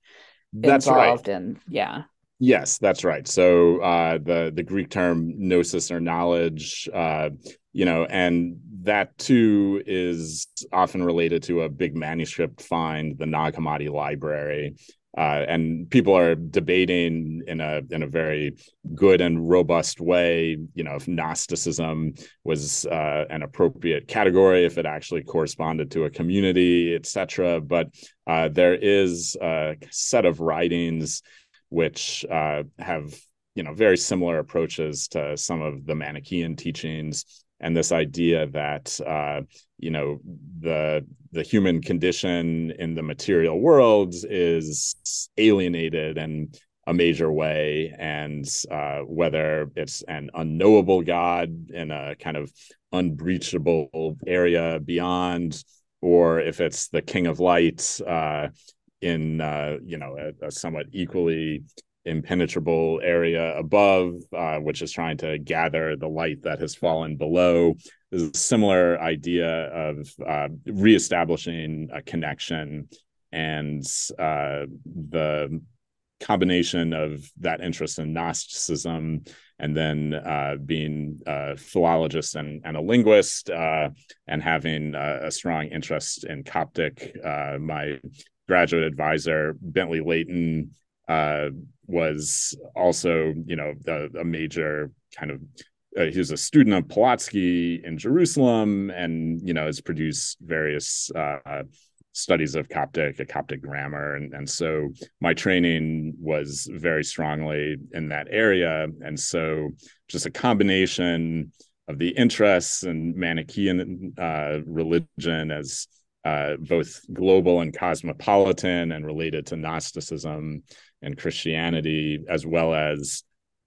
[SPEAKER 2] that's involved
[SPEAKER 1] right. in yeah
[SPEAKER 2] yes that's right so uh the the greek term gnosis or knowledge uh you know and that too is often related to a big manuscript find the nag hammadi library uh, and people are debating in a in a very good and robust way. You know, if Gnosticism was uh, an appropriate category, if it actually corresponded to a community, etc. But uh, there is a set of writings which uh, have you know very similar approaches to some of the Manichaean teachings and this idea that uh, you know the the human condition in the material world is alienated in a major way and uh, whether it's an unknowable god in a kind of unbreachable area beyond or if it's the king of light uh, in uh, you know a, a, somewhat equally impenetrable area above, uh, which is trying to gather the light that has fallen below. Is a similar idea of uh, reestablishing a connection and uh, the combination of that interest in Gnosticism and then uh, being a philologist and, and a linguist uh, and having a, a, strong interest in Coptic. Uh, my graduate advisor, Bentley Layton, uh, was also, you know, a, a major kind of uh, he was a student of Polotsky in Jerusalem, and you know has produced various uh, studies of Coptic, a Coptic grammar, and and so my training was very strongly in that area, and so just a combination of the interests in Manichaean uh, religion as uh, both global and cosmopolitan and related to Gnosticism and Christianity, as well as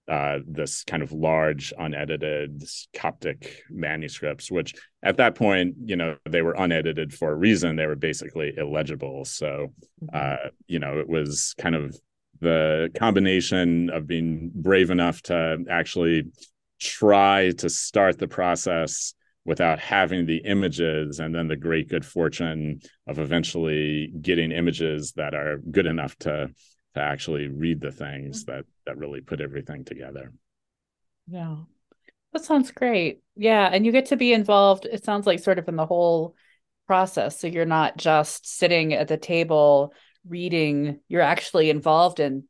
[SPEAKER 2] uh, this kind of large unedited Coptic manuscripts, which at that point, you know, they were unedited for a reason. They were basically illegible. So, mm-hmm. uh, you know, it was kind of the combination of being brave enough to actually try to start the process without having the images and then the great good fortune of eventually getting images that are good enough to to actually read the things mm-hmm. that that really put everything together.
[SPEAKER 1] Yeah. That sounds great. Yeah, and you get to be involved it sounds like sort of in the whole process so you're not just sitting at the table reading you're actually involved in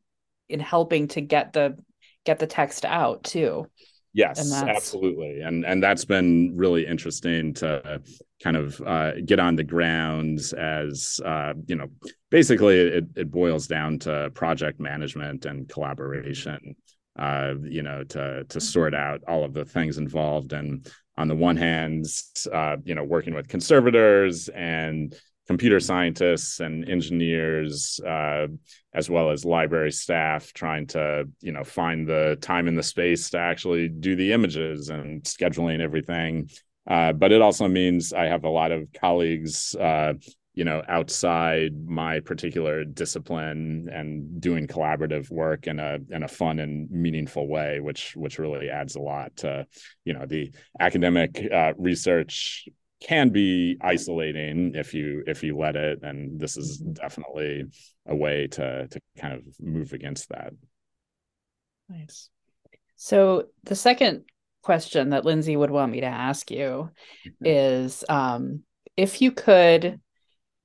[SPEAKER 1] in helping to get the get the text out too
[SPEAKER 2] yes absolutely. And and that's been really interesting to kind of uh, get on the grounds as uh, you know basically it, it boils down to project management and collaboration uh, you know to to sort out all of the things involved. And on the one hand uh, you know working with conservators and computer scientists and engineers uh, as well as library staff trying to you know find the time and the space to actually do the images and scheduling everything. Uh, but it also means i have a lot of colleagues uh, you know outside my particular discipline and doing collaborative work in a in a fun and meaningful way which which really adds a lot to you know the academic uh, research can be isolating if you if you let it and this is definitely a way to to kind of move against that
[SPEAKER 1] nice so the second question that lindsay would want me to ask you mm-hmm. is um, if you could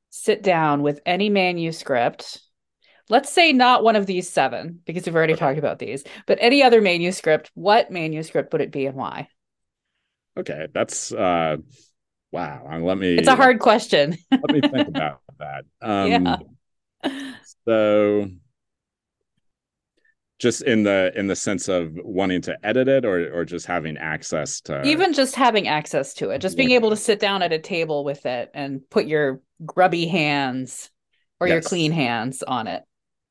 [SPEAKER 1] sit down with any manuscript let's say not one of these seven because we've already okay. talked about these but any other manuscript what manuscript would it be and why
[SPEAKER 2] okay that's uh Wow. Let me.
[SPEAKER 1] It's a hard question.
[SPEAKER 2] let me think *laughs* about that. Um, yeah. So, just in the in the sense of wanting to edit it, or or just having access to
[SPEAKER 1] even just having access to it, just being able to sit down at a table with it and put your grubby hands or yes. your clean hands on it.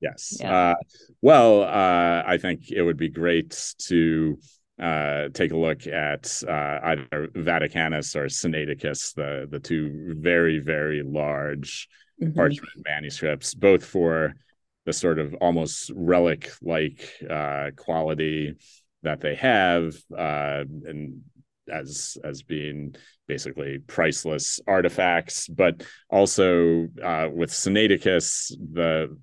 [SPEAKER 2] Yes. Yeah. Uh, well, uh, I think it would be great to uh, take a look at uh, either Vaticanus or Sinaiticus, the the two very very large mm-hmm. parchment manuscripts, both for the sort of almost relic like uh, quality that they have, uh, and as as being basically priceless artifacts, but also uh, with Sinaiticus, the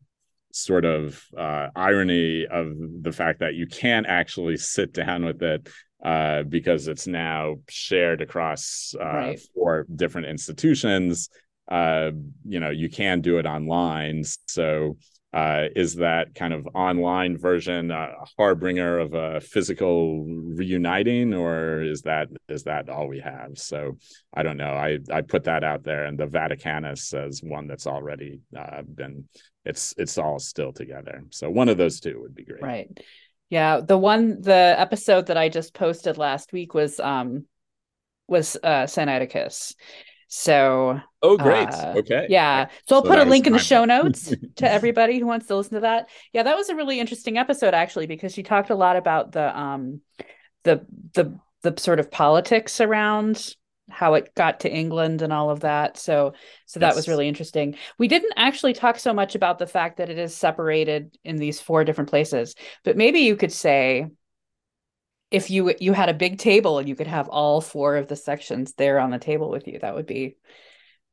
[SPEAKER 2] sort of uh, irony of the fact that you can't actually sit down with it uh, because it's now shared across uh, right. four different institutions. Uh, you know, you can do it online. So, uh, is that kind of online version a harbinger of a physical reuniting, or is that is that all we have? So, I don't know. I I put that out there, and the Vaticanus as one that's already uh, been it's it's all still together. So one of those two would be great.
[SPEAKER 1] Right. Yeah. The one the episode that I just posted last week was um was uh Sinaiticus. So
[SPEAKER 2] Oh great. Uh, okay.
[SPEAKER 1] Yeah. So I'll so put a link in the show *laughs* notes to everybody who wants to listen to that. Yeah, that was a really interesting episode actually because she talked a lot about the um the the the sort of politics around how it got to England and all of that. So so that yes. was really interesting. We didn't actually talk so much about the fact that it is separated in these four different places, but maybe you could say if you you had a big table and you could have all four of the sections there on the table with you, that would be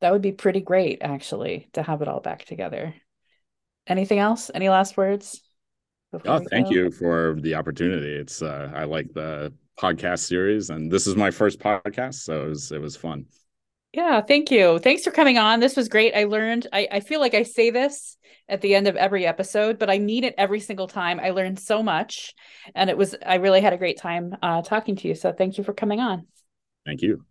[SPEAKER 1] that would be pretty great actually to have it all back together. Anything else? Any last words?
[SPEAKER 2] Oh, thank go? you for the opportunity. It's uh I like the podcast series, and this is my first podcast, so it was it was fun.
[SPEAKER 1] Yeah, thank you. Thanks for coming on. This was great. I learned. I, I feel like I say this at the end of every episode, but I need it every single time. I learned so much, and it was. I really had a great time uh, talking to you. So thank you for coming on.
[SPEAKER 2] Thank you.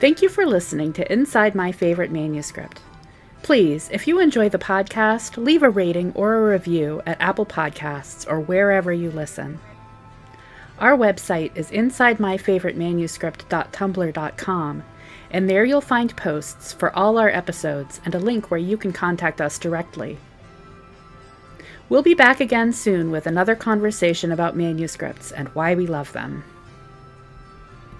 [SPEAKER 1] Thank you for listening to Inside My Favorite Manuscript. Please, if you enjoy the podcast, leave a rating or a review at Apple Podcasts or wherever you listen. Our website is insidemyfavoritemanuscript.tumblr.com, and there you'll find posts for all our episodes and a link where you can contact us directly. We'll be back again soon with another conversation about manuscripts and why we love them.